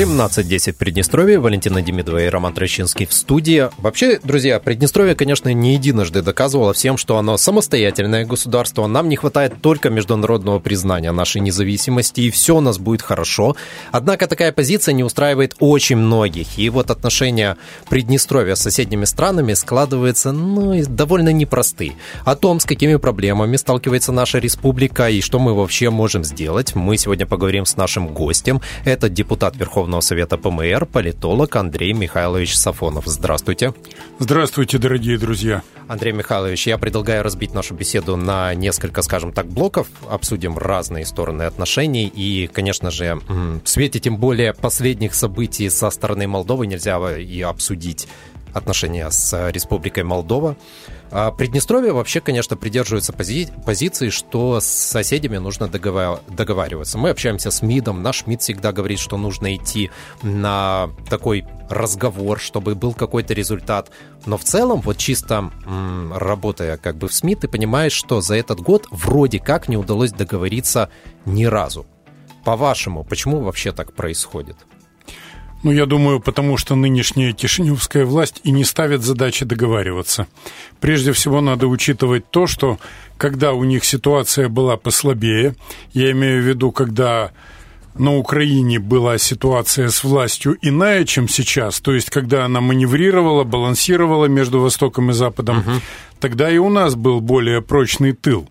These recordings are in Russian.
17.10 Приднестровье. Валентина Демидова и Роман Трощинский в студии. Вообще, друзья, Приднестровье, конечно, не единожды доказывало всем, что оно самостоятельное государство. Нам не хватает только международного признания нашей независимости, и все у нас будет хорошо. Однако такая позиция не устраивает очень многих. И вот отношения Приднестровья с соседними странами складываются, ну, довольно непростые. О том, с какими проблемами сталкивается наша республика и что мы вообще можем сделать, мы сегодня поговорим с нашим гостем. Это депутат Верховного Верховного Совета ПМР, политолог Андрей Михайлович Сафонов. Здравствуйте. Здравствуйте, дорогие друзья. Андрей Михайлович, я предлагаю разбить нашу беседу на несколько, скажем так, блоков. Обсудим разные стороны отношений. И, конечно же, в свете тем более последних событий со стороны Молдовы нельзя и обсудить отношения с Республикой Молдова. А Приднестровье вообще, конечно, придерживается пози позиции, что с соседями нужно договар договариваться. Мы общаемся с МИДом, наш МИД всегда говорит, что нужно идти на такой разговор, чтобы был какой-то результат. Но в целом, вот чисто работая как бы в СМИ, ты понимаешь, что за этот год вроде как не удалось договориться ни разу. По-вашему, почему вообще так происходит? Ну, я думаю, потому что нынешняя кишиневская власть и не ставит задачи договариваться. Прежде всего, надо учитывать то, что когда у них ситуация была послабее, я имею в виду, когда на Украине была ситуация с властью иная, чем сейчас, то есть когда она маневрировала, балансировала между Востоком и Западом, угу. тогда и у нас был более прочный тыл.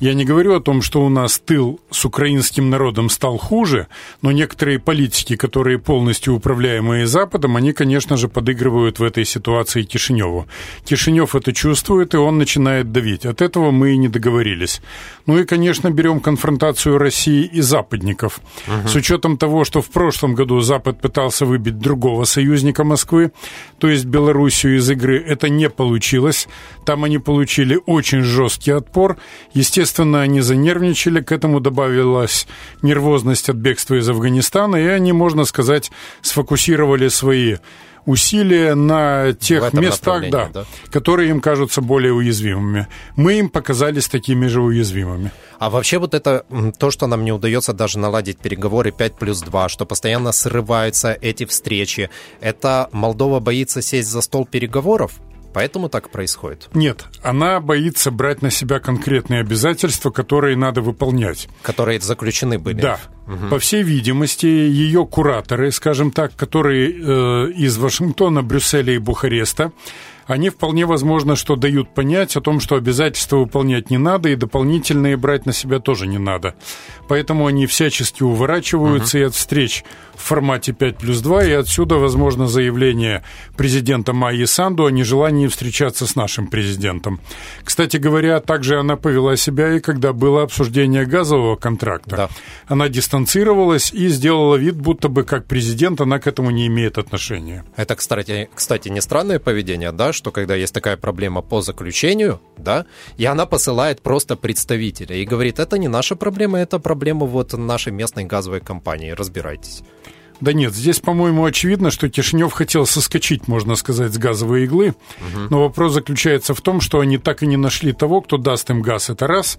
Я не говорю о том, что у нас тыл с украинским народом стал хуже, но некоторые политики, которые полностью управляемые Западом, они, конечно же, подыгрывают в этой ситуации Кишиневу. Кишинев это чувствует, и он начинает давить. От этого мы и не договорились. Ну и, конечно, берем конфронтацию России и западников. Угу. С учетом того, что в прошлом году Запад пытался выбить другого союзника Москвы, то есть Белоруссию из игры, это не получилось. Там они получили очень жесткий отпор. Естественно, Естественно, они занервничали, к этому добавилась нервозность от бегства из Афганистана, и они, можно сказать, сфокусировали свои усилия на тех местах, да, да, которые им кажутся более уязвимыми. Мы им показались такими же уязвимыми. А вообще вот это то, что нам не удается даже наладить переговоры 5 плюс 2, что постоянно срываются эти встречи, это Молдова боится сесть за стол переговоров? Поэтому так происходит? Нет, она боится брать на себя конкретные обязательства, которые надо выполнять. Которые заключены были? Да. Угу. По всей видимости, ее кураторы, скажем так, которые э, из Вашингтона, Брюсселя и Бухареста, они вполне возможно, что дают понять о том, что обязательства выполнять не надо, и дополнительные брать на себя тоже не надо. Поэтому они всячески уворачиваются uh-huh. и от встреч в формате 5 плюс 2, и отсюда, возможно, заявление президента Майи Санду о нежелании встречаться с нашим президентом. Кстати говоря, также она повела себя и когда было обсуждение газового контракта. Да. Она дистанцировалась и сделала вид, будто бы как президент она к этому не имеет отношения. Это, кстати, кстати не странное поведение, да, что когда есть такая проблема по заключению, да, и она посылает просто представителя и говорит, это не наша проблема, это проблема вот нашей местной газовой компании, разбирайтесь. Да нет, здесь, по-моему, очевидно, что Кишинев хотел соскочить, можно сказать, с газовой иглы. Угу. Но вопрос заключается в том, что они так и не нашли того, кто даст им газ, это раз.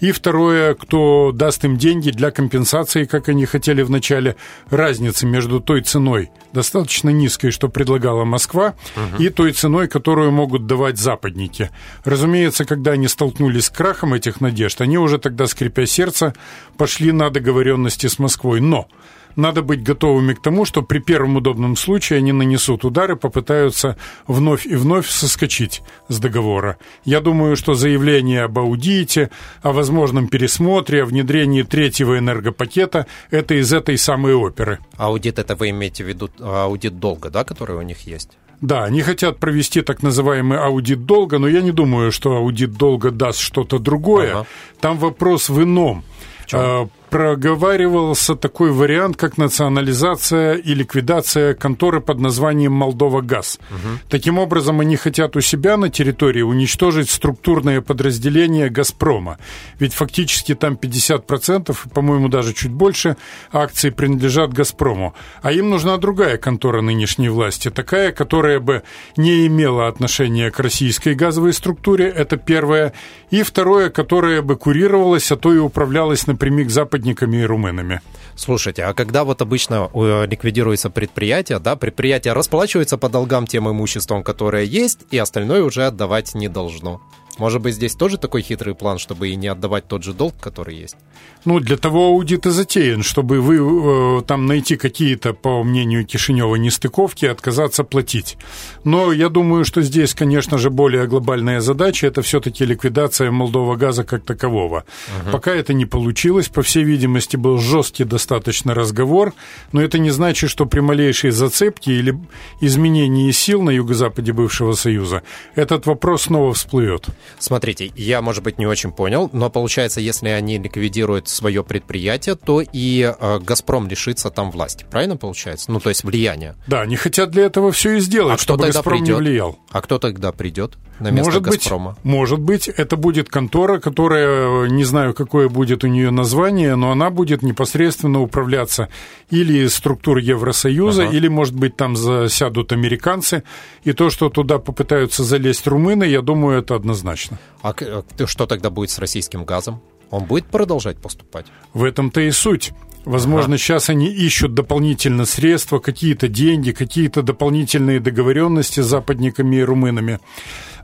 И второе, кто даст им деньги для компенсации, как они хотели вначале, разницы между той ценой, достаточно низкой, что предлагала Москва, угу. и той ценой, которую могут давать западники. Разумеется, когда они столкнулись с крахом этих надежд, они уже тогда, скрипя сердце, пошли на договоренности с Москвой. Но надо быть готовыми к тому, что при первом удобном случае они нанесут удары, попытаются вновь и вновь соскочить с договора. Я думаю, что заявление об аудите, о возможном пересмотре, о внедрении третьего энергопакета – это из этой самой оперы. Аудит – это вы имеете в виду аудит долга, да, который у них есть? Да, они хотят провести так называемый аудит долга, но я не думаю, что аудит долга даст что-то другое. Ага. Там вопрос в ином. В? Проговаривался такой вариант, как национализация и ликвидация конторы под названием «Молдова Газ». Угу. Таким образом, они хотят у себя на территории уничтожить структурное подразделение «Газпрома». Ведь фактически там 50%, по-моему, даже чуть больше акций принадлежат «Газпрому». А им нужна другая контора нынешней власти, такая, которая бы не имела отношения к российской газовой структуре, это первое. И второе, которое бы курировалось, а то и управлялось напрямик западниками и румынами. Слушайте, а когда вот обычно э, ликвидируется предприятие, да, предприятие расплачивается по долгам тем имуществом, которое есть, и остальное уже отдавать не должно. Может быть, здесь тоже такой хитрый план, чтобы и не отдавать тот же долг, который есть? Ну, для того аудит и затеян, чтобы вы э, там найти какие-то, по мнению Кишинева, нестыковки и отказаться платить. Но я думаю, что здесь, конечно же, более глобальная задача – это все-таки ликвидация Молдова газа как такового. Угу. Пока это не получилось, по всей видимости, был жесткий достаточно разговор, но это не значит, что при малейшей зацепке или изменении сил на юго-западе бывшего Союза этот вопрос снова всплывет. Смотрите, я, может быть, не очень понял, но получается, если они ликвидируют свое предприятие, то и э, «Газпром» лишится там власти. Правильно получается? Ну, то есть влияния. Да, они хотят для этого все и сделать, а чтобы «Газпром» придет? не влиял. А кто тогда придет на место может «Газпрома»? Быть, может быть, это будет контора, которая, не знаю, какое будет у нее название, но она будет непосредственно управляться или структурой Евросоюза, ага. или, может быть, там засядут американцы, и то, что туда попытаются залезть румыны, я думаю, это однозначно. А что тогда будет с российским газом? Он будет продолжать поступать? В этом-то и суть. Возможно, ага. сейчас они ищут дополнительно средства, какие-то деньги, какие-то дополнительные договоренности с западниками и румынами.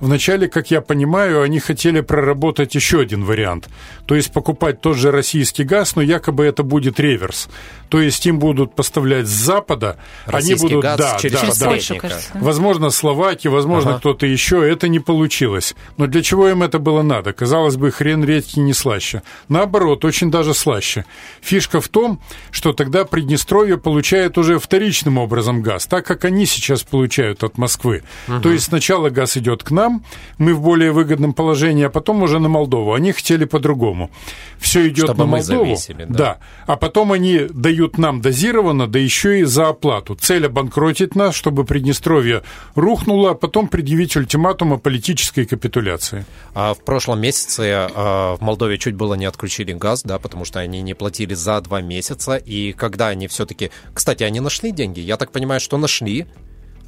Вначале, как я понимаю, они хотели проработать еще один вариант. То есть покупать тот же российский газ, но якобы это будет реверс. То есть им будут поставлять с Запада, российский они будут... Газ да, через да, да. Возможно, Словаки, возможно, ага. кто-то еще. Это не получилось. Но для чего им это было надо? Казалось бы, хрен редкий не слаще. Наоборот, очень даже слаще. Фишка в том, что тогда Приднестровье получает уже вторичным образом газ, так как они сейчас получают от Москвы. Угу. То есть сначала газ идет к нам, нам, мы в более выгодном положении, а потом уже на Молдову. Они хотели по-другому. Все идет Чтобы на Молдову. Зависели, да. да. А потом они дают нам дозированно, да еще и за оплату. Цель обанкротить нас, чтобы Приднестровье рухнуло, а потом предъявить ультиматум о политической капитуляции. А в прошлом месяце а, в Молдове чуть было не отключили газ, да, потому что они не платили за два месяца. И когда они все-таки... Кстати, они нашли деньги. Я так понимаю, что нашли.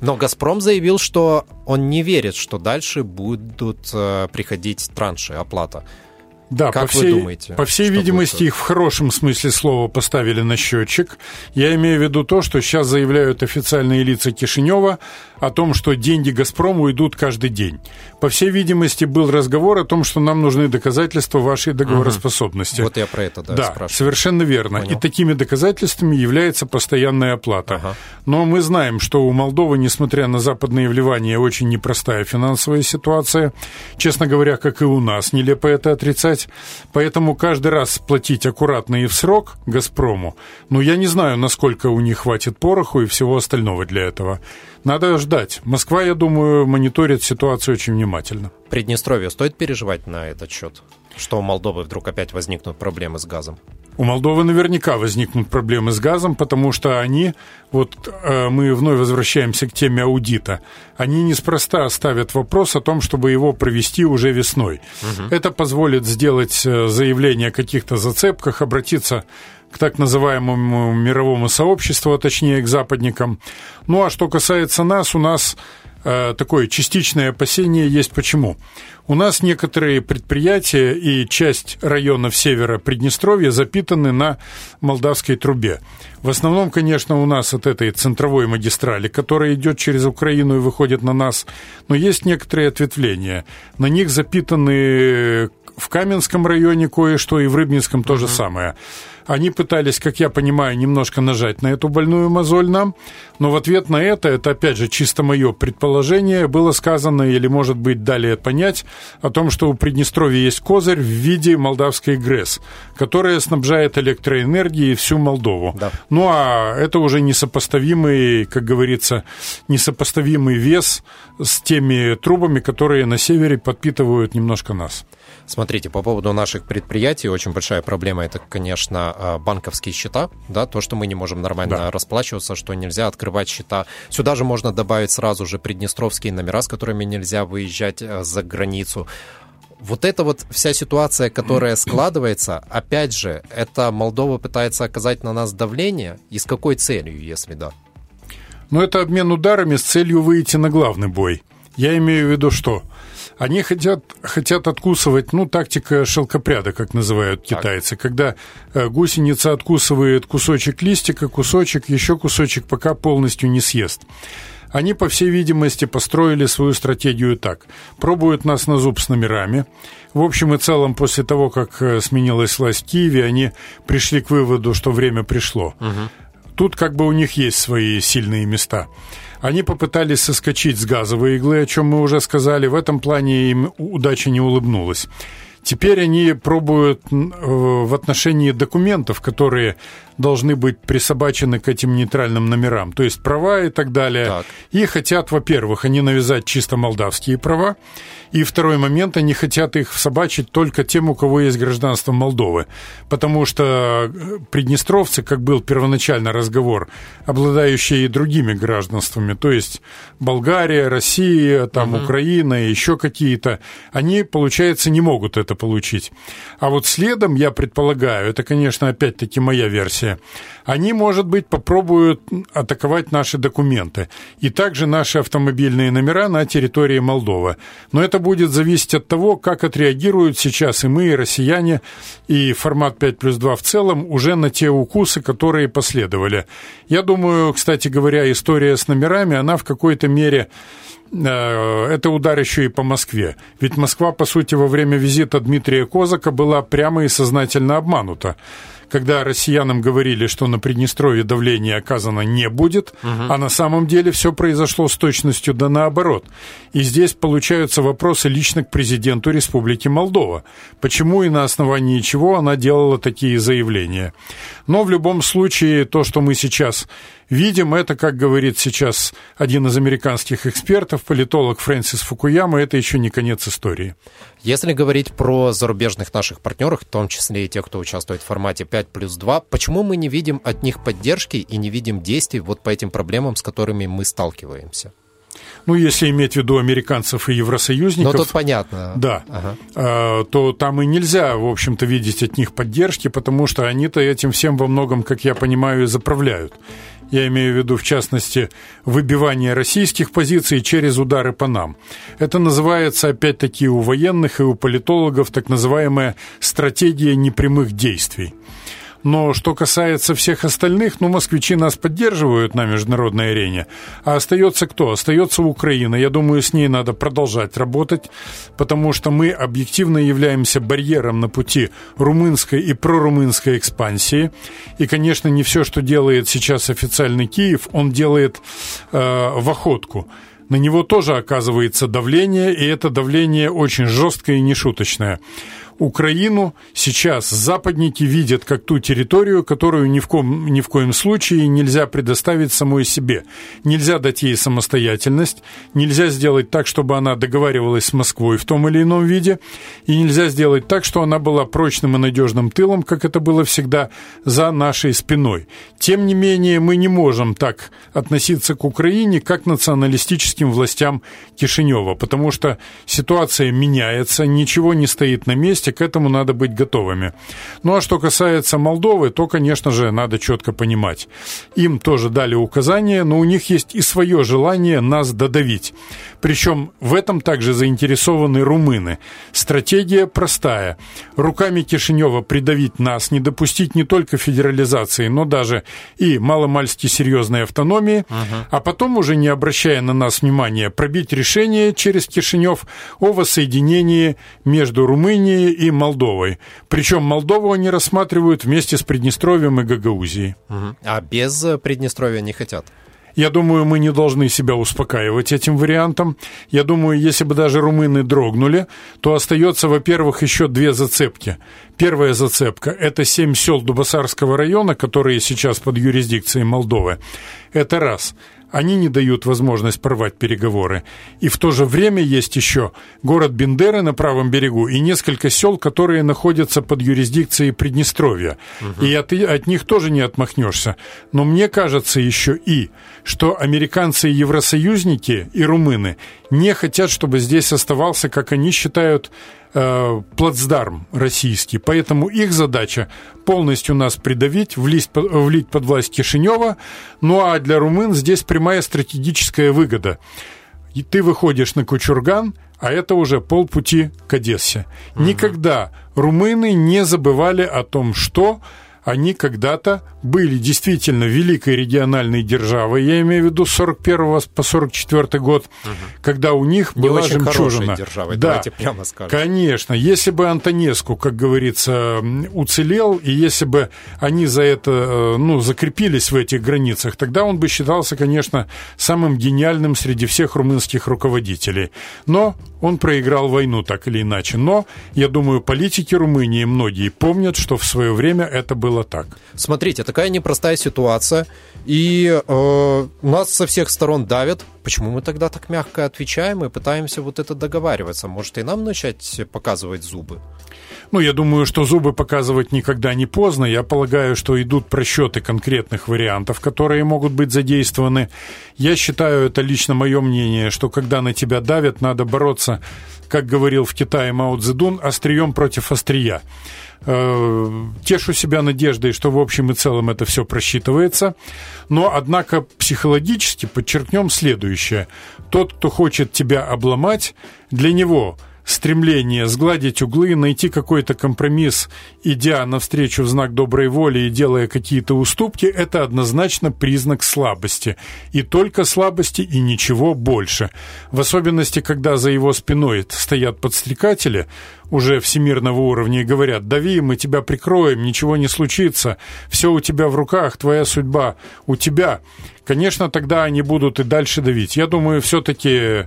Но «Газпром» заявил, что он не верит, что дальше будут э, приходить транши, оплата. Да, как по всей, вы думаете? По всей видимости, будет? их в хорошем смысле слова поставили на счетчик. Я имею в виду то, что сейчас заявляют официальные лица Кишинева о том, что деньги «Газпрому» идут каждый день. По всей видимости, был разговор о том, что нам нужны доказательства вашей договороспособности. Угу. Вот я про это, да, да спрашиваю. совершенно верно. Понял. И такими доказательствами является постоянная оплата. Ага. Но мы знаем, что у Молдовы, несмотря на западные вливания, очень непростая финансовая ситуация. Честно говоря, как и у нас, нелепо это отрицать. Поэтому каждый раз платить аккуратно и в срок «Газпрому», ну, я не знаю, насколько у них хватит пороху и всего остального для этого. Надо ждать. Москва, я думаю, мониторит ситуацию очень внимательно. Приднестровье стоит переживать на этот счет? Что у Молдовы вдруг опять возникнут проблемы с газом? У Молдовы наверняка возникнут проблемы с газом, потому что они, вот э, мы вновь возвращаемся к теме аудита, они неспроста ставят вопрос о том, чтобы его провести уже весной. Угу. Это позволит сделать э, заявление о каких-то зацепках, обратиться к так называемому мировому сообществу, а точнее к западникам. Ну а что касается нас, у нас такое частичное опасение есть почему. У нас некоторые предприятия и часть районов севера Приднестровья запитаны на молдавской трубе. В основном, конечно, у нас от этой центровой магистрали, которая идет через Украину и выходит на нас, но есть некоторые ответвления. На них запитаны в Каменском районе кое-что и в Рыбинском uh-huh. то же самое. Они пытались, как я понимаю, немножко нажать на эту больную мозоль нам, но в ответ на это, это опять же чисто мое предположение, было сказано, или может быть далее понять, о том, что у Приднестровья есть козырь в виде молдавской ГРЭС, которая снабжает электроэнергией всю Молдову. Да. Ну а это уже несопоставимый, как говорится, несопоставимый вес с теми трубами, которые на севере подпитывают немножко нас. Смотрите, по поводу наших предприятий, очень большая проблема это, конечно, а, банковские счета, да, то, что мы не можем нормально да. расплачиваться, что нельзя открывать счета. Сюда же можно добавить сразу же приднестровские номера, с которыми нельзя выезжать а, за границу. Вот эта вот вся ситуация, которая складывается, опять же, это Молдова пытается оказать на нас давление, и с какой целью, если да? Ну, это обмен ударами с целью выйти на главный бой. Я имею в виду что? Они хотят, хотят откусывать, ну, тактика шелкопряда, как называют китайцы, так. когда э, гусеница откусывает кусочек листика, кусочек, еще кусочек, пока полностью не съест. Они, по всей видимости, построили свою стратегию так. Пробуют нас на зуб с номерами. В общем и целом, после того, как э, сменилась власть в Киеве, они пришли к выводу, что время пришло. Угу. Тут как бы у них есть свои сильные места. Они попытались соскочить с газовой иглы, о чем мы уже сказали. В этом плане им удача не улыбнулась. Теперь они пробуют э, в отношении документов, которые должны быть присобачены к этим нейтральным номерам, то есть права и так далее. Так. И хотят, во-первых, они навязать чисто молдавские права, и второй момент, они хотят их собачить только тем, у кого есть гражданство Молдовы, потому что э, приднестровцы, как был первоначально разговор, обладающие и другими гражданствами, то есть Болгария, Россия, там угу. Украина, еще какие-то, они, получается, не могут это получить. А вот следом, я предполагаю, это, конечно, опять-таки моя версия, версия, они, может быть, попробуют атаковать наши документы и также наши автомобильные номера на территории Молдовы. Но это будет зависеть от того, как отреагируют сейчас и мы, и россияне, и формат 5 плюс 2 в целом уже на те укусы, которые последовали. Я думаю, кстати говоря, история с номерами, она в какой-то мере э, это удар еще и по Москве. Ведь Москва, по сути, во время визита Дмитрия Козака была прямо и сознательно обманута когда россиянам говорили, что на Приднестровье давление оказано не будет, угу. а на самом деле все произошло с точностью да наоборот. И здесь получаются вопросы лично к президенту Республики Молдова. Почему и на основании чего она делала такие заявления. Но в любом случае то, что мы сейчас видим, это, как говорит сейчас один из американских экспертов, политолог Фрэнсис Фукуяма, это еще не конец истории. Если говорить про зарубежных наших партнеров, в том числе и тех, кто участвует в формате 5 плюс 2, почему мы не видим от них поддержки и не видим действий вот по этим проблемам, с которыми мы сталкиваемся? ну, если иметь в виду американцев и евросоюзников... Ну, тут понятно. Да. Ага. А, то там и нельзя, в общем-то, видеть от них поддержки, потому что они-то этим всем во многом, как я понимаю, и заправляют. Я имею в виду, в частности, выбивание российских позиций через удары по нам. Это называется, опять-таки, у военных и у политологов так называемая стратегия непрямых действий. Но что касается всех остальных, ну, москвичи нас поддерживают на международной арене. А остается кто? Остается Украина. Я думаю, с ней надо продолжать работать, потому что мы объективно являемся барьером на пути румынской и прорумынской экспансии. И, конечно, не все, что делает сейчас официальный Киев, он делает э, в охотку на него тоже оказывается давление, и это давление очень жесткое и нешуточное. Украину сейчас западники видят как ту территорию, которую ни в, ком, ни в коем случае нельзя предоставить самой себе. Нельзя дать ей самостоятельность, нельзя сделать так, чтобы она договаривалась с Москвой в том или ином виде, и нельзя сделать так, что она была прочным и надежным тылом, как это было всегда, за нашей спиной. Тем не менее, мы не можем так относиться к Украине, как националистическим властям Кишинева, потому что ситуация меняется, ничего не стоит на месте, к этому надо быть готовыми. Ну а что касается Молдовы, то, конечно же, надо четко понимать. Им тоже дали указания, но у них есть и свое желание нас додавить. Причем в этом также заинтересованы румыны. Стратегия простая. Руками Кишинева придавить нас, не допустить не только федерализации, но даже и маломальски серьезной автономии, uh а потом уже не обращая на нас внимания, пробить решение через Кишинев о воссоединении между Румынией и Молдовой. Причем Молдову они рассматривают вместе с Приднестровьем и Гагаузией. А без Приднестровья не хотят? Я думаю, мы не должны себя успокаивать этим вариантом. Я думаю, если бы даже румыны дрогнули, то остается, во-первых, еще две зацепки. Первая зацепка – это семь сел Дубасарского района, которые сейчас под юрисдикцией Молдовы. Это раз – они не дают возможность порвать переговоры. И в то же время есть еще город Бендеры на правом берегу и несколько сел, которые находятся под юрисдикцией Приднестровья. Угу. И от, от них тоже не отмахнешься. Но мне кажется еще и, что американцы и евросоюзники и румыны не хотят, чтобы здесь оставался, как они считают, э, плацдарм российский. Поэтому их задача полностью нас придавить, влить, влить под власть Кишинева. Ну а для румын здесь прямая стратегическая выгода. И ты выходишь на Кучурган, а это уже полпути к Одессе. Угу. Никогда румыны не забывали о том, что они когда-то были действительно великой региональной державой, я имею в виду с 41 по 44 год, угу. когда у них Не была очень жемчужина. державой, да, давайте прямо скажем. Конечно, если бы Антонеску, как говорится, уцелел, и если бы они за это, э, ну, закрепились в этих границах, тогда он бы считался, конечно, самым гениальным среди всех румынских руководителей. Но он проиграл войну так или иначе. Но, я думаю, политики Румынии многие помнят, что в свое время это было так. Смотрите, такая непростая ситуация, и э, нас со всех сторон давят. Почему мы тогда так мягко отвечаем и пытаемся вот это договариваться? Может, и нам начать показывать зубы? Ну, я думаю, что зубы показывать никогда не поздно. Я полагаю, что идут просчеты конкретных вариантов, которые могут быть задействованы. Я считаю, это лично мое мнение, что когда на тебя давят, надо бороться, как говорил в Китае Мао Цзэдун, острием против острия. Э, тешу себя надеждой, что в общем и целом это все просчитывается. Но, однако, психологически подчеркнем следующее. Тот, кто хочет тебя обломать, для него – стремление сгладить углы, найти какой-то компромисс, идя навстречу в знак доброй воли и делая какие-то уступки, это однозначно признак слабости. И только слабости, и ничего больше. В особенности, когда за его спиной стоят подстрекатели, уже всемирного уровня, и говорят, дави, мы тебя прикроем, ничего не случится, все у тебя в руках, твоя судьба у тебя. Конечно, тогда они будут и дальше давить. Я думаю, все-таки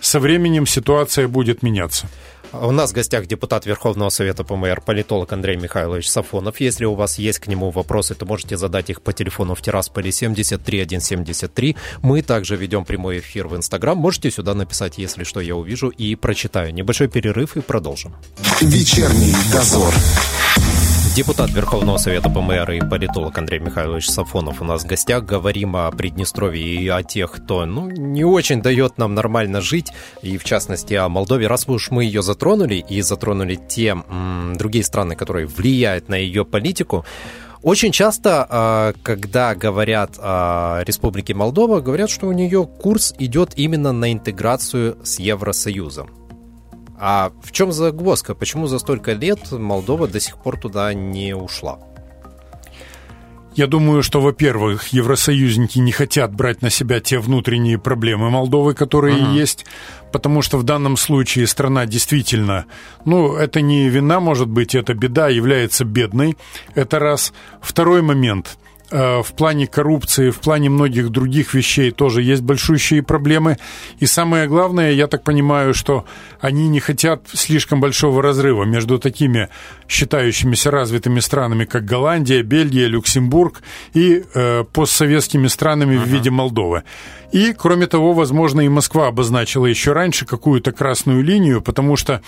со временем ситуация будет меняться. У нас в гостях депутат Верховного Совета ПМР, политолог Андрей Михайлович Сафонов. Если у вас есть к нему вопросы, то можете задать их по телефону в Тирасполе 73173. Мы также ведем прямой эфир в Инстаграм. Можете сюда написать, если что, я увижу и прочитаю. Небольшой перерыв и продолжим. Вечерний дозор. Депутат Верховного Совета ПМР и политолог Андрей Михайлович Сафонов у нас в гостях. Говорим о Приднестровье и о тех, кто ну, не очень дает нам нормально жить, и в частности о Молдове. Раз уж мы ее затронули и затронули те м, другие страны, которые влияют на ее политику, очень часто, а, когда говорят о Республике Молдова, говорят, что у нее курс идет именно на интеграцию с Евросоюзом. А в чем загвоздка? Почему за столько лет Молдова до сих пор туда не ушла? Я думаю, что, во-первых, евросоюзники не хотят брать на себя те внутренние проблемы Молдовы, которые uh-huh. есть, потому что в данном случае страна действительно, ну, это не вина, может быть, это беда, является бедной. Это раз. Второй момент – в плане коррупции, в плане многих других вещей тоже есть большущие проблемы. И самое главное, я так понимаю, что они не хотят слишком большого разрыва между такими считающимися развитыми странами, как Голландия, Бельгия, Люксембург и э, постсоветскими странами uh-huh. в виде Молдовы. И, кроме того, возможно, и Москва обозначила еще раньше какую-то красную линию, потому что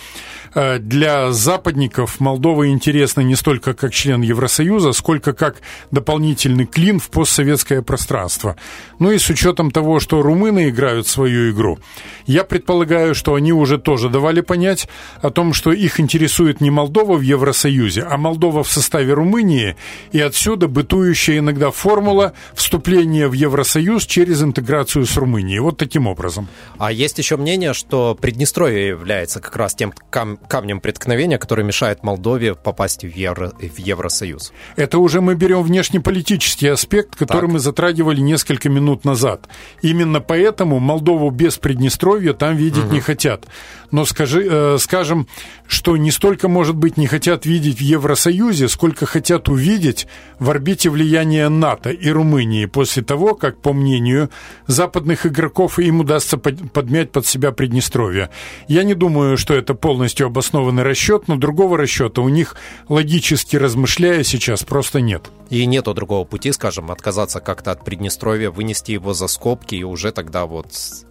э, для западников Молдова интересна не столько как член Евросоюза, сколько как дополнительный клин в постсоветское пространство. Ну и с учетом того, что румыны играют свою игру, я предполагаю, что они уже тоже давали понять о том, что их интересует не Молдова в Евросоюзе, а Молдова в составе Румынии, и отсюда бытующая иногда формула вступления в Евросоюз через интеграцию интеграцию с Румынией. Вот таким образом. А есть еще мнение, что Приднестровье является как раз тем кам- камнем преткновения, который мешает Молдове попасть в, Евро- в Евросоюз. Это уже мы берем внешнеполитический политический аспект, который Так. мы затрагивали несколько минут назад. Именно поэтому Молдову без Приднестровья там видеть не хотят. Но скажи, э, скажем, что не столько, может быть, не хотят видеть в Евросоюзе, сколько хотят увидеть в орбите влияния НАТО и Румынии после того, как, по мнению западных игроков, им удастся под- подмять под себя Приднестровье. Я не думаю, что это полностью обоснованный расчет, но другого расчета у них, логически размышляя, сейчас просто нет. И нету другого пути, скажем, отказаться как-то от Приднестровья, вынести его за скобки и уже тогда вот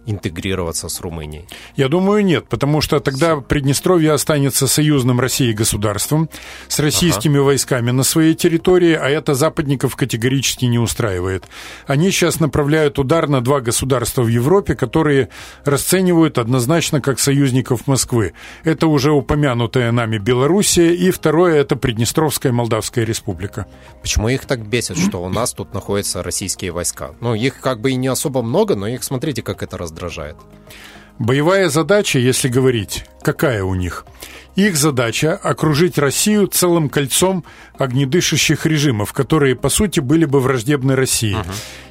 интегрироваться с Румынией. Я думаю, нет, потому что тогда Приднестровье останется союзным России государством с российскими войсками на своей территории, а это западников категорически не устраивает. Они сейчас направляют удар на два государства в Европе, которые расценивают однозначно как союзников Москвы. Это уже упомянутая нами Белоруссия, и второе – это Приднестровская Молдавская республика. Почему их так бесит, что у нас тут находятся российские войска? Ну, их как бы и не особо много, но их, смотрите, как это раздражает. Боевая задача, если говорить, какая у них? Их задача – окружить Россию целым кольцом огнедышащих режимов, которые, по сути, были бы враждебны России.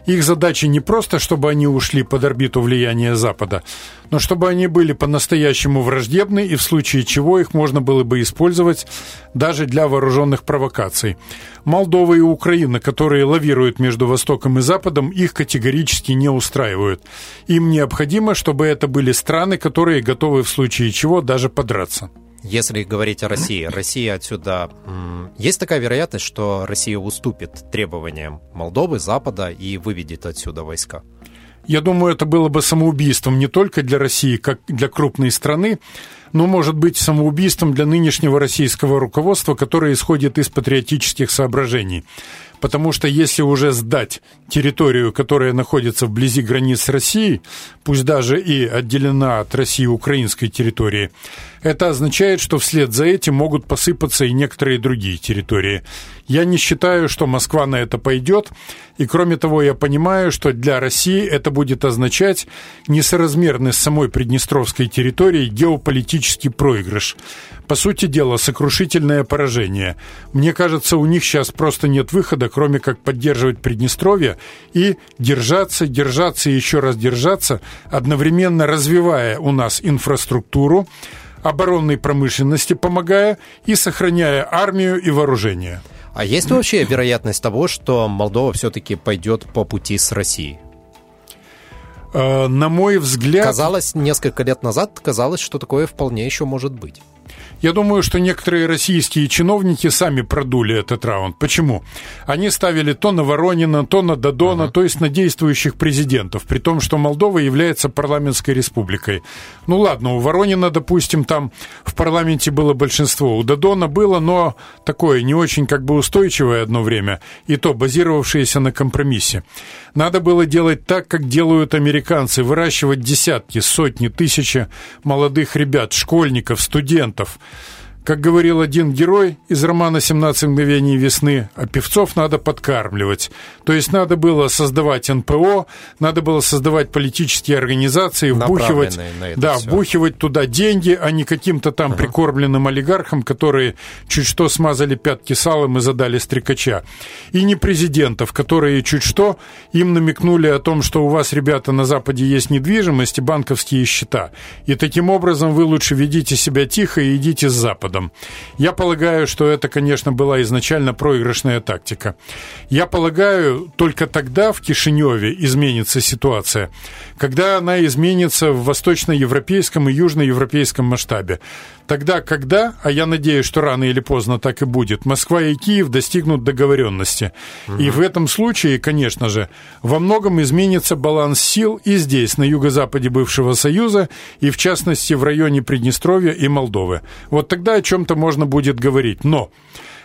Их задача не просто, чтобы они ушли под орбиту влияния Запада, но чтобы они были по-настоящему враждебны и в случае чего их можно было бы использовать даже для вооруженных провокаций. Молдова и Украина, которые лавируют между Востоком и Западом, их категорически не устраивают. Им необходимо, чтобы это были страны, которые готовы в случае чего даже подраться. Если говорить о России, Россия отсюда... Есть такая вероятность, что Россия уступит требованиям Молдовы, Запада и выведет отсюда войска? Я думаю, это было бы самоубийством не только для России, как для крупной страны, но, может быть, самоубийством для нынешнего российского руководства, которое исходит из патриотических соображений. Потому что если уже сдать территорию, которая находится вблизи границ с Россией, пусть даже и отделена от России украинской территории, это означает, что вслед за этим могут посыпаться и некоторые другие территории. Я не считаю, что Москва на это пойдет, и кроме того, я понимаю, что для России это будет означать несоразмерный с самой Приднестровской территорией геополитический проигрыш. По сути дела, сокрушительное поражение. Мне кажется, у них сейчас просто нет выхода, кроме как поддерживать Приднестровье и держаться, держаться и еще раз держаться, одновременно развивая у нас инфраструктуру, оборонной промышленности помогая и сохраняя армию и вооружение. А есть вообще вероятность того, что Молдова все-таки пойдет по пути с Россией? Э, На мой взгляд... Казалось, несколько лет назад казалось, что такое вполне еще может быть. Я думаю, что некоторые российские чиновники сами продули этот раунд. Почему? Они ставили то на Воронина, то на Додона, то есть на действующих президентов, при том, что Молдова является парламентской республикой. Ну ладно, у Воронина, допустим, там в парламенте было большинство, у Додона было, но такое не очень как бы устойчивое одно время, и то базировавшееся на компромиссе. Надо было делать так, как делают американцы, выращивать десятки, сотни, тысячи молодых ребят, школьников, студентов. Как говорил один герой из романа «17 мгновений весны», а певцов надо подкармливать. То есть надо было создавать НПО, надо было создавать политические организации, вбухивать, да, всё. вбухивать туда деньги, а не каким-то там прикормленным олигархам, которые чуть что смазали пятки салом и задали стрекача. И не президентов, которые чуть что им намекнули о том, что у вас, ребята, на Западе есть недвижимость и банковские счета. И таким образом вы лучше ведите себя тихо и идите с Западом. Я полагаю, что это, конечно, была изначально проигрышная тактика. Я полагаю, только тогда в Кишиневе изменится ситуация, когда она изменится в восточноевропейском и южноевропейском масштабе. Тогда, когда, а я надеюсь, что рано или поздно так и будет, Москва и Киев достигнут договоренности. И в этом случае, конечно же, во многом изменится баланс сил и здесь, на юго-западе бывшего Союза, и в частности в районе Приднестровья и Молдовы. Вот тогда чем-то можно будет говорить. Но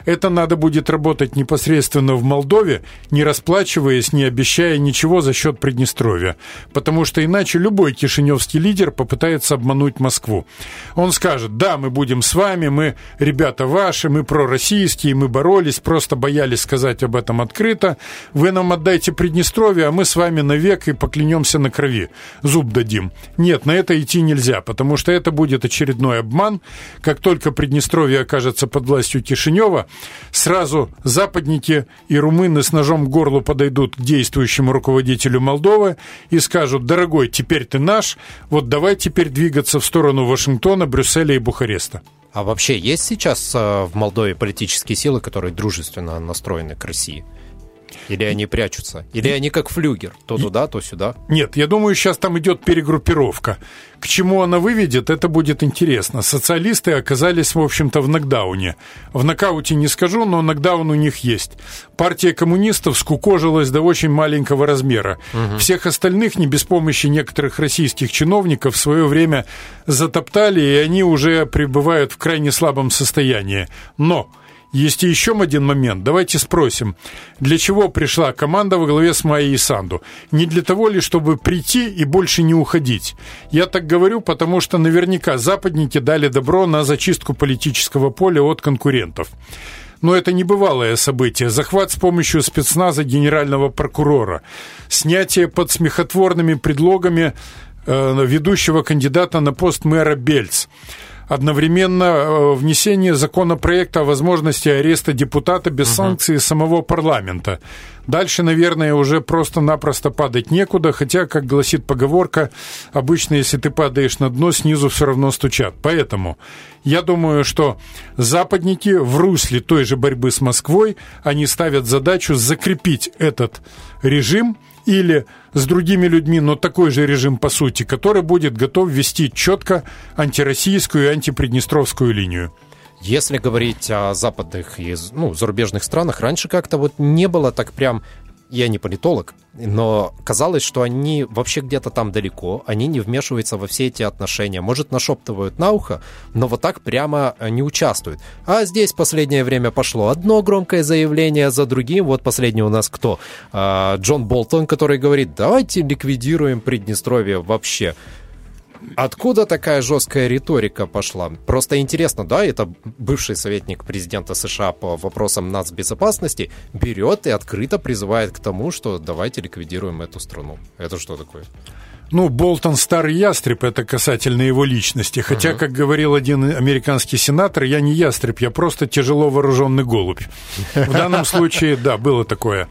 это надо будет работать непосредственно в Молдове, не расплачиваясь, не обещая ничего за счет Приднестровья. Потому что иначе любой кишиневский лидер попытается обмануть Москву. Он скажет, да, мы будем с вами, мы ребята ваши, мы пророссийские, мы боролись, просто боялись сказать об этом открыто. Вы нам отдайте Приднестровье, а мы с вами навек и поклянемся на крови. Зуб дадим. Нет, на это идти нельзя, потому что это будет очередной обман. Как только Приднестровье окажется под властью Кишинева, сразу западники и румыны с ножом к горлу подойдут к действующему руководителю Молдовы и скажут, дорогой, теперь ты наш, вот давай теперь двигаться в сторону Вашингтона, Брюсселя и Бухареста. А вообще есть сейчас э, в Молдове политические силы, которые дружественно настроены к России? Или они прячутся? Или они как флюгер? То туда, то сюда? Нет, я думаю, сейчас там идет перегруппировка. К чему она выведет, это будет интересно. Социалисты оказались, в общем-то, в нокдауне. В нокауте не скажу, но нокдаун у них есть. Партия коммунистов скукожилась до очень маленького размера. Угу. Всех остальных, не без помощи некоторых российских чиновников, в свое время затоптали, и они уже пребывают в крайне слабом состоянии. Но есть еще один момент. Давайте спросим, для чего пришла команда во главе с Майей Санду? Не для того ли, чтобы прийти и больше не уходить? Я так говорю, потому что наверняка западники дали добро на зачистку политического поля от конкурентов. Но это небывалое событие. Захват с помощью спецназа генерального прокурора. Снятие под смехотворными предлогами э, ведущего кандидата на пост мэра Бельц одновременно э, внесение законопроекта о возможности ареста депутата без угу. санкции самого парламента. Дальше, наверное, уже просто-напросто падать некуда, хотя, как гласит поговорка, обычно, если ты падаешь на дно, снизу все равно стучат. Поэтому я думаю, что западники в русле той же борьбы с Москвой, они ставят задачу закрепить этот режим – или с другими людьми, но такой же режим по сути, который будет готов вести четко антироссийскую и антиприднестровскую линию. Если говорить о западных и ну, зарубежных странах, раньше как-то вот не было так прям я не политолог, но казалось, что они вообще где-то там далеко, они не вмешиваются во все эти отношения, может, нашептывают на ухо, но вот так прямо не участвуют. А здесь последнее время пошло одно громкое заявление за другим. Вот последний у нас кто? А, Джон Болтон, который говорит, давайте ликвидируем Приднестровье вообще. Откуда такая жесткая риторика пошла? Просто интересно, да, это бывший советник президента США по вопросам нацбезопасности берет и открыто призывает к тому, что давайте ликвидируем эту страну. Это что такое? Ну, Болтон старый ястреб, это касательно его личности. Хотя, uh-huh. как говорил один американский сенатор, я не ястреб, я просто тяжело вооруженный голубь. В данном случае, да, было такое.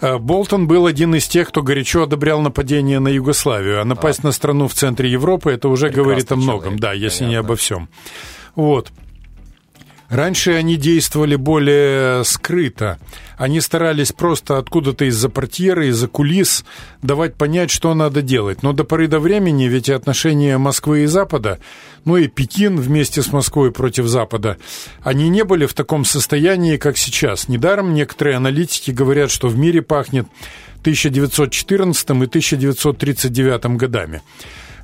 Э, Болтон был один из тех, кто горячо одобрял нападение на Югославию, а напасть а. на страну в центре Европы это уже Прекрасный говорит о многом, человек, да, если понятно. не обо всем. Вот. Раньше они действовали более скрыто. Они старались просто откуда-то из-за портьеры, из-за кулис давать понять, что надо делать. Но до поры до времени, ведь и отношения Москвы и Запада, ну и Пекин вместе с Москвой против Запада, они не были в таком состоянии, как сейчас. Недаром некоторые аналитики говорят, что в мире пахнет 1914 и 1939 годами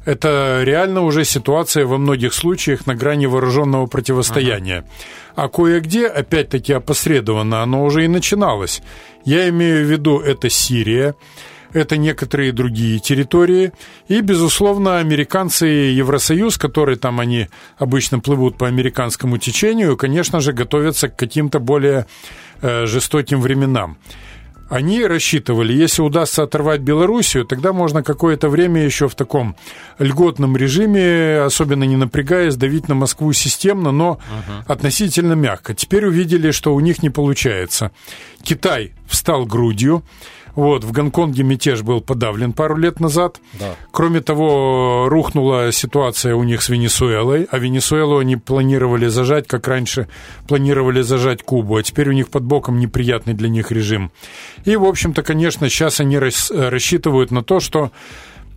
это реально уже ситуация во многих случаях на грани вооруженного противостояния. Ага. А кое-где, опять-таки опосредованно, оно уже и начиналось. Я имею в виду, это Сирия, это некоторые другие территории. И, безусловно, американцы и Евросоюз, которые там они обычно плывут по американскому течению, конечно же, готовятся к каким-то более э, жестоким временам. Они рассчитывали, если удастся оторвать Белоруссию, тогда можно какое-то время еще в таком льготном режиме, особенно не напрягаясь, давить на Москву системно, но uh-huh. относительно мягко. Теперь увидели, что у них не получается. Китай встал грудью. Вот, в Гонконге мятеж был подавлен пару лет назад. Да. Кроме того, рухнула ситуация у них с Венесуэлой, а Венесуэлу они планировали зажать, как раньше планировали зажать Кубу, а теперь у них под боком неприятный для них режим. И, в общем-то, конечно, сейчас они рассчитывают на то, что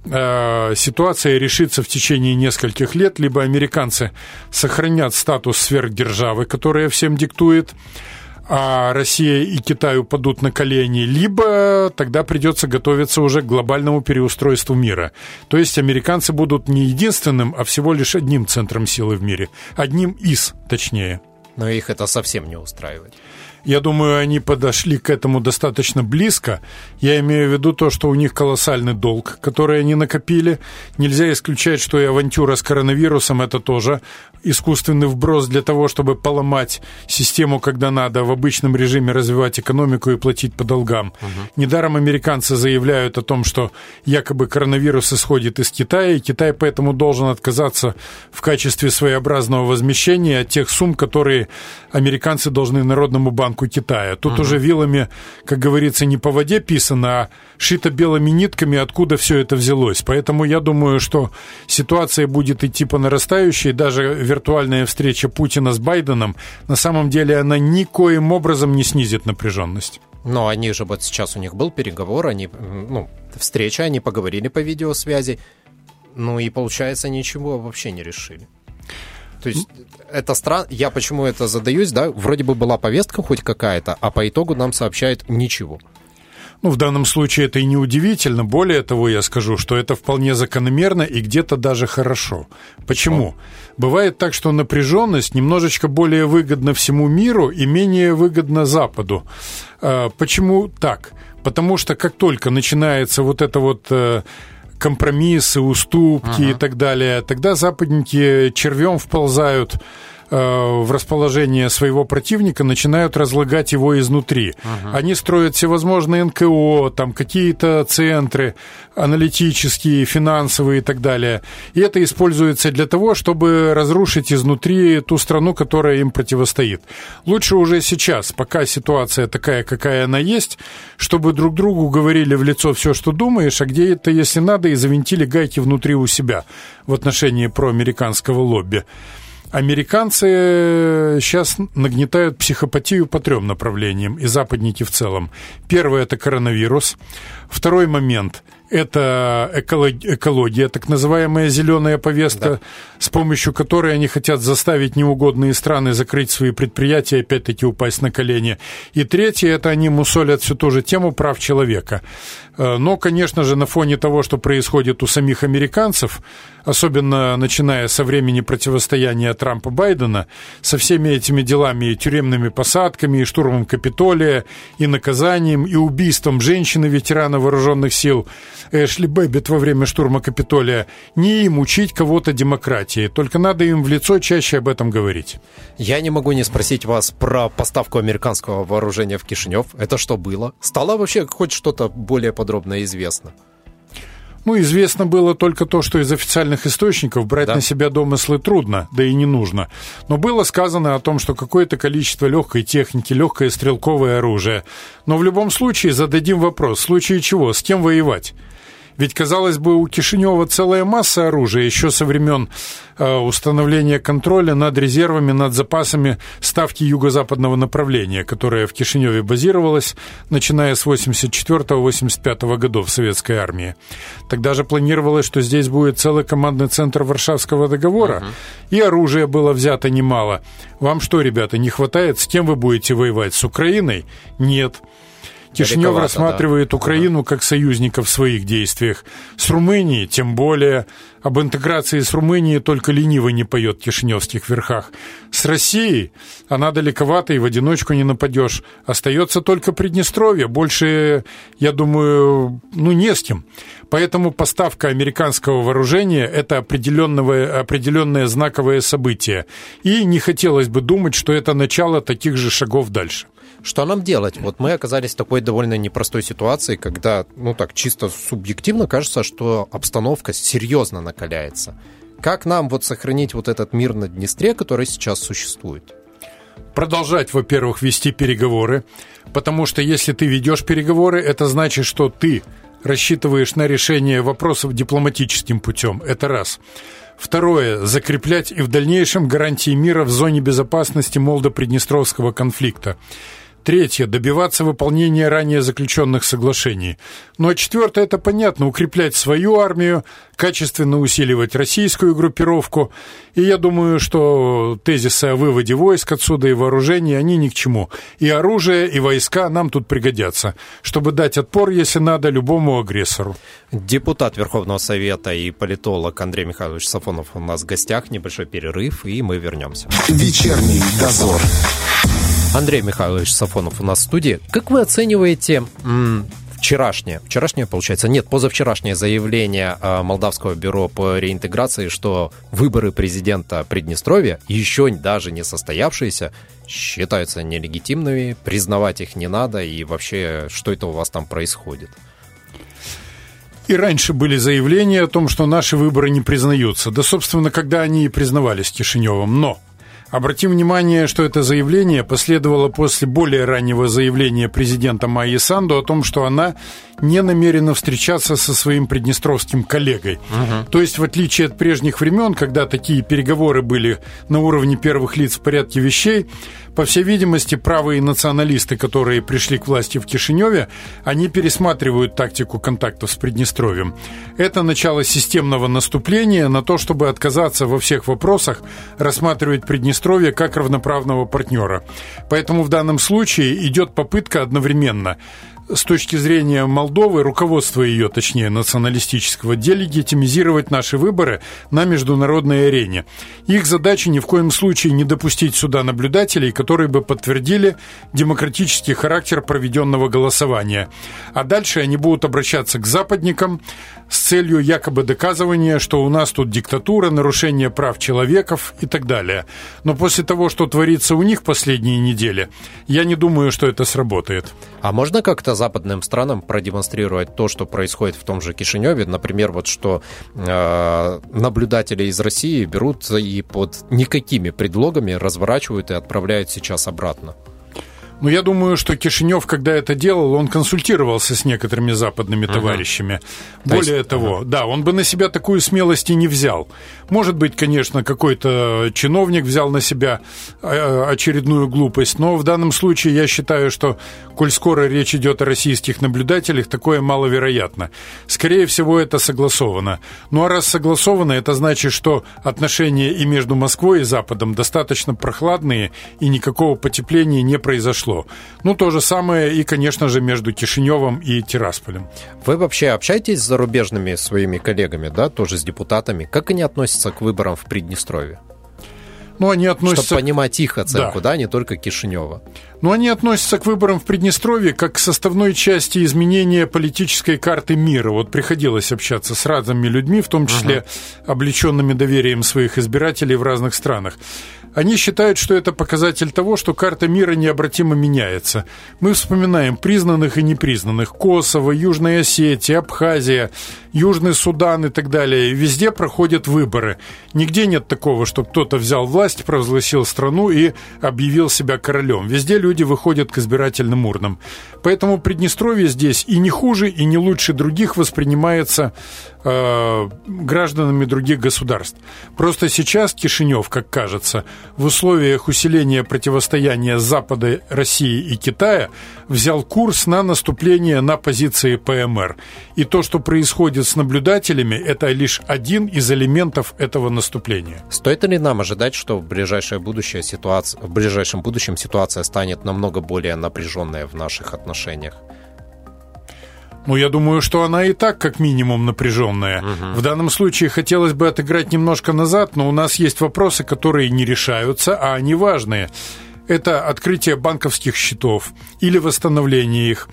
э, ситуация решится в течение нескольких лет, либо американцы сохранят статус сверхдержавы, которая всем диктует, а Россия и Китай упадут на колени, либо тогда придется готовиться уже к глобальному переустройству мира. То есть американцы будут не единственным, а всего лишь одним центром силы в мире. Одним из, точнее. Но их это совсем не устраивает. Я думаю, они подошли к этому достаточно близко. Я имею в виду то, что у них колоссальный долг, который они накопили. Нельзя исключать, что и авантюра с коронавирусом – это тоже искусственный вброс для того, чтобы поломать систему, когда надо в обычном режиме развивать экономику и платить по долгам. Угу. Недаром американцы заявляют о том, что якобы коронавирус исходит из Китая, и Китай поэтому должен отказаться в качестве своеобразного возмещения от тех сумм, которые американцы должны Народному банку Китая. Тут угу. уже вилами, как говорится, не по воде писано, а шито белыми нитками, откуда все это взялось. Поэтому я думаю, что ситуация будет идти по нарастающей, даже виртуальная встреча Путина с Байденом, на самом деле она никоим образом не снизит напряженность. Но они же вот сейчас у них был переговор, они, ну, встреча, они поговорили по видеосвязи, ну и получается ничего вообще не решили. То есть это странно. Я почему это задаюсь, да? Вроде бы была повестка хоть какая-то, а по итогу нам сообщают ничего. Ну, в данном случае это и не удивительно. Более того, я скажу, что это вполне закономерно и где-то даже хорошо. Почему? Что? Бывает так, что напряженность немножечко более выгодна всему миру и менее выгодна Западу. А, почему так? Потому что как только начинается вот это вот э, компромиссы, уступки ага. и так далее, тогда западники червем вползают в расположение своего противника, начинают разлагать его изнутри. Ага. Они строят всевозможные НКО, там какие-то центры аналитические, финансовые и так далее. И это используется для того, чтобы разрушить изнутри ту страну, которая им противостоит. Лучше уже сейчас, пока ситуация такая, какая она есть, чтобы друг другу говорили в лицо все, что думаешь, а где это, если надо, и завинтили гайки внутри у себя в отношении проамериканского лобби. Американцы сейчас нагнетают психопатию по трем направлениям, и западники в целом. Первое – это коронавирус. Второй момент – это экология, так называемая зеленая повестка, да. с помощью которой они хотят заставить неугодные страны закрыть свои предприятия и опять-таки упасть на колени. И третье, это они мусолят всю ту же тему прав человека. Э, но, конечно же, на фоне того, что происходит у самих американцев, особенно начиная со времени противостояния Трампа-Байдена, со всеми этими делами и тюремными посадками, и штурмом Капитолия, и наказанием, и убийством женщины-ветерана вооруженных сил – Эшли Бэббит во время штурма Капитолия, не им учить кого-то демократии, только надо им в лицо чаще об этом говорить. Я не могу не спросить вас про поставку американского вооружения в Кишинев. Это что было? Стало вообще хоть что-то более подробно известно? Ну, известно было только то, что из официальных источников брать да. на себя домыслы трудно, да и не нужно. Но было сказано о том, что какое-то количество легкой техники, легкое стрелковое оружие. Но в любом случае зададим вопрос, в случае чего, с кем воевать? Ведь, казалось бы, у Кишинева целая масса оружия еще со времен э, установления контроля над резервами, над запасами ставки юго-западного направления, которая в Кишиневе базировалась, начиная с 84-85 годов советской армии. Тогда же планировалось, что здесь будет целый командный центр Варшавского договора, uh-huh. и оружия было взято немало. Вам что, ребята, не хватает? С кем вы будете воевать? С Украиной? Нет. Кишинев рассматривает да. Украину как союзника в своих действиях. С Румынией тем более. Об интеграции с Румынией только лениво не поет в кишиневских верхах. С Россией она далековато и в одиночку не нападешь. Остается только Приднестровье. Больше, я думаю, ну не с кем. Поэтому поставка американского вооружения – это определенное, определенное знаковое событие. И не хотелось бы думать, что это начало таких же шагов дальше. Что нам делать? Вот мы оказались в такой довольно непростой ситуации, когда, ну так, чисто субъективно кажется, что обстановка серьезно накаляется. Как нам вот сохранить вот этот мир на Днестре, который сейчас существует? Продолжать, во-первых, вести переговоры, потому что если ты ведешь переговоры, это значит, что ты рассчитываешь на решение вопросов дипломатическим путем. Это раз. Второе. Закреплять и в дальнейшем гарантии мира в зоне безопасности Молдо-Приднестровского конфликта. Третье – добиваться выполнения ранее заключенных соглашений. Ну а четвертое – это понятно – укреплять свою армию, качественно усиливать российскую группировку. И я думаю, что тезисы о выводе войск отсюда и вооружений, они ни к чему. И оружие, и войска нам тут пригодятся, чтобы дать отпор, если надо, любому агрессору. Депутат Верховного Совета и политолог Андрей Михайлович Сафонов у нас в гостях. Небольшой перерыв, и мы вернемся. Вечерний дозор. Андрей Михайлович Сафонов у нас в студии. Как вы оцениваете вчерашнее, вчерашнее, получается, нет, позавчерашнее заявление а, Молдавского бюро по реинтеграции, что выборы президента Приднестровья, еще даже не состоявшиеся, считаются нелегитимными, признавать их не надо, и вообще, что это у вас там происходит? И раньше были заявления о том, что наши выборы не признаются. Да, собственно, когда они и признавались Кишиневым. Но Обратим внимание, что это заявление последовало после более раннего заявления президента Майи Санду о том, что она не намерена встречаться со своим приднестровским коллегой. Угу. То есть, в отличие от прежних времен, когда такие переговоры были на уровне первых лиц в порядке вещей, по всей видимости, правые националисты, которые пришли к власти в Кишиневе, они пересматривают тактику контактов с Приднестровьем. Это начало системного наступления на то, чтобы отказаться во всех вопросах рассматривать Приднестровье как равноправного партнера. Поэтому в данном случае идет попытка одновременно с точки зрения Молдовы, руководство ее, точнее, националистического, делегитимизировать наши выборы на международной арене. Их задача ни в коем случае не допустить сюда наблюдателей, которые бы подтвердили демократический характер проведенного голосования. А дальше они будут обращаться к западникам с целью якобы доказывания, что у нас тут диктатура, нарушение прав человеков и так далее. Но после того, что творится у них последние недели, я не думаю, что это сработает. А можно как-то западным странам продемонстрировать то, что происходит в том же Кишиневе? Например, вот что э, наблюдатели из России берут и под никакими предлогами разворачивают и отправляют сейчас обратно. Ну, я думаю, что Кишинев, когда это делал, он консультировался с некоторыми западными товарищами. То Более есть... того, ага. да, он бы на себя такую смелость и не взял. Может быть, конечно, какой-то чиновник взял на себя э, очередную глупость, но в данном случае я считаю, что, коль скоро речь идет о российских наблюдателях, такое маловероятно. Скорее всего, это согласовано. Ну, а раз согласовано, это значит, что отношения и между Москвой и Западом достаточно прохладные, и никакого потепления не произошло произошло. Ну, то же самое и, конечно же, между Кишиневым и Тирасполем. Вы вообще общаетесь с зарубежными своими коллегами, да, тоже с депутатами? Как они относятся к выборам в Приднестровье? Ну, они относятся... Чтобы понимать их оценку, да, да не только Кишинева. Но они относятся к выборам в Приднестровье как к составной части изменения политической карты мира. Вот приходилось общаться с разными людьми, в том числе uh-huh. облеченными доверием своих избирателей в разных странах. Они считают, что это показатель того, что карта мира необратимо меняется. Мы вспоминаем признанных и непризнанных. Косово, Южная Осетия, Абхазия, Южный Судан и так далее. Везде проходят выборы. Нигде нет такого, что кто-то взял власть, провозгласил страну и объявил себя королем. Везде люди выходят к избирательным урнам. Поэтому Приднестровье здесь и не хуже, и не лучше других воспринимается э, гражданами других государств. Просто сейчас Кишинев, как кажется, в условиях усиления противостояния Запада, России и Китая взял курс на наступление на позиции ПМР. И то, что происходит с наблюдателями, это лишь один из элементов этого наступления. Стоит ли нам ожидать, что в ближайшее будущее ситуация, в ближайшем будущем ситуация станет намного более напряженная в наших отношениях? Ну, я думаю, что она и так как минимум напряженная. Угу. В данном случае хотелось бы отыграть немножко назад, но у нас есть вопросы, которые не решаются, а они важные. Это открытие банковских счетов или восстановление их.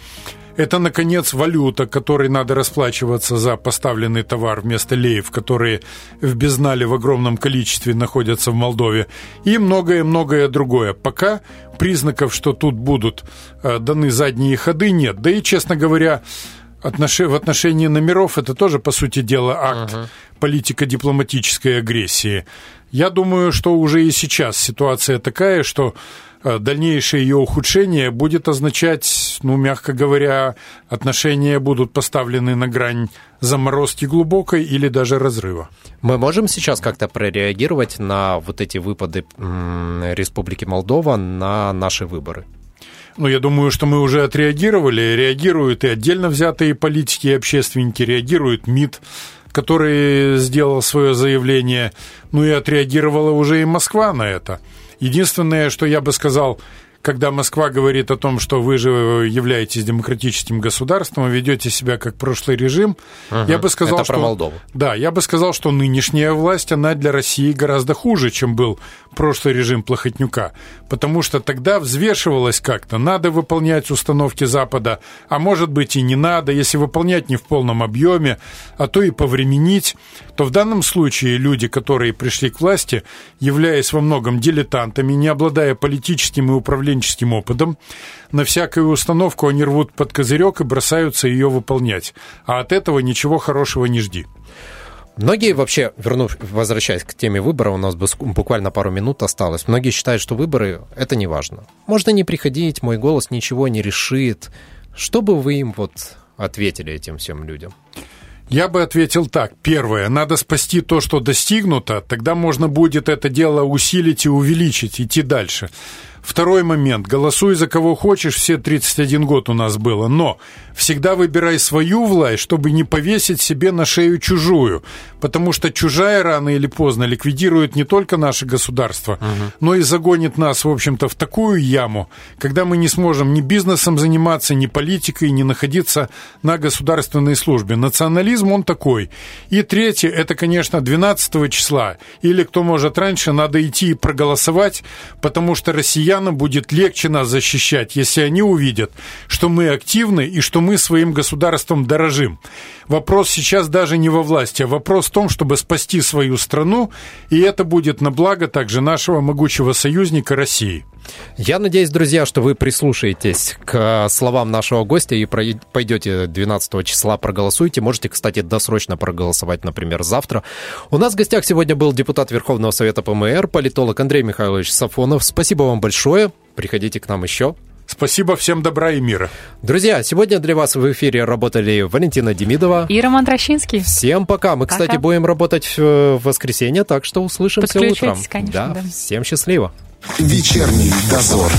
Это, наконец, валюта, которой надо расплачиваться за поставленный товар вместо леев, которые в безнале в огромном количестве находятся в Молдове. И многое-многое другое. Пока признаков, что тут будут э, даны задние ходы, нет. Да и, честно говоря, отнош... в отношении номеров это тоже, по сути дела, акт uh-huh. политико-дипломатической агрессии. Я думаю, что уже и сейчас ситуация такая, что э, дальнейшее ее ухудшение будет означать, ну, мягко говоря, отношения будут поставлены на грань заморозки глубокой или даже разрыва. Мы можем сейчас как-то прореагировать на вот эти выпады Республики Молдова на наши выборы? Ну, я думаю, что мы уже отреагировали. Реагируют и отдельно взятые политики и общественники, реагирует МИД, который сделал свое заявление. Ну и отреагировала уже и Москва на это. Единственное, что я бы сказал, когда Москва говорит о том, что вы же являетесь демократическим государством, ведете себя как прошлый режим, угу. я бы сказал, Это что... про Молдову. Да, я бы сказал, что нынешняя власть, она для России гораздо хуже, чем был прошлый режим Плохотнюка, потому что тогда взвешивалось как-то, надо выполнять установки Запада, а может быть и не надо, если выполнять не в полном объеме, а то и повременить, то в данном случае люди, которые пришли к власти, являясь во многом дилетантами, не обладая политическим и управленческим опытом, на всякую установку они рвут под козырек и бросаются ее выполнять, а от этого ничего хорошего не жди. Многие вообще, вернув, возвращаясь к теме выбора, у нас буквально пару минут осталось. Многие считают, что выборы – это не важно. Можно не приходить, мой голос ничего не решит. Что бы вы им вот ответили этим всем людям? Я бы ответил так. Первое. Надо спасти то, что достигнуто. Тогда можно будет это дело усилить и увеличить, идти дальше. Второй момент. Голосуй за кого хочешь, все 31 год у нас было. Но всегда выбирай свою власть, чтобы не повесить себе на шею чужую. Потому что чужая рано или поздно ликвидирует не только наше государство, угу. но и загонит нас, в общем-то, в такую яму, когда мы не сможем ни бизнесом заниматься, ни политикой, ни находиться на государственной службе. Национализм он такой. И третье, это, конечно, 12 числа. Или, кто может раньше, надо идти и проголосовать, потому что россияне россиянам будет легче нас защищать, если они увидят, что мы активны и что мы своим государством дорожим. Вопрос сейчас даже не во власти, а вопрос в том, чтобы спасти свою страну, и это будет на благо также нашего могучего союзника России. Я надеюсь, друзья, что вы прислушаетесь к словам нашего гостя и пойдете 12 числа проголосуйте. Можете, кстати, досрочно проголосовать, например, завтра. У нас в гостях сегодня был депутат Верховного Совета ПМР, политолог Андрей Михайлович Сафонов. Спасибо вам большое. Приходите к нам еще. Спасибо, всем добра и мира. Друзья, сегодня для вас в эфире работали Валентина Демидова и Роман Трощинский. Всем пока. Мы, пока. кстати, будем работать в воскресенье, так что услышимся утром. Конечно, да, да. Всем счастливо. Вечерний дозор.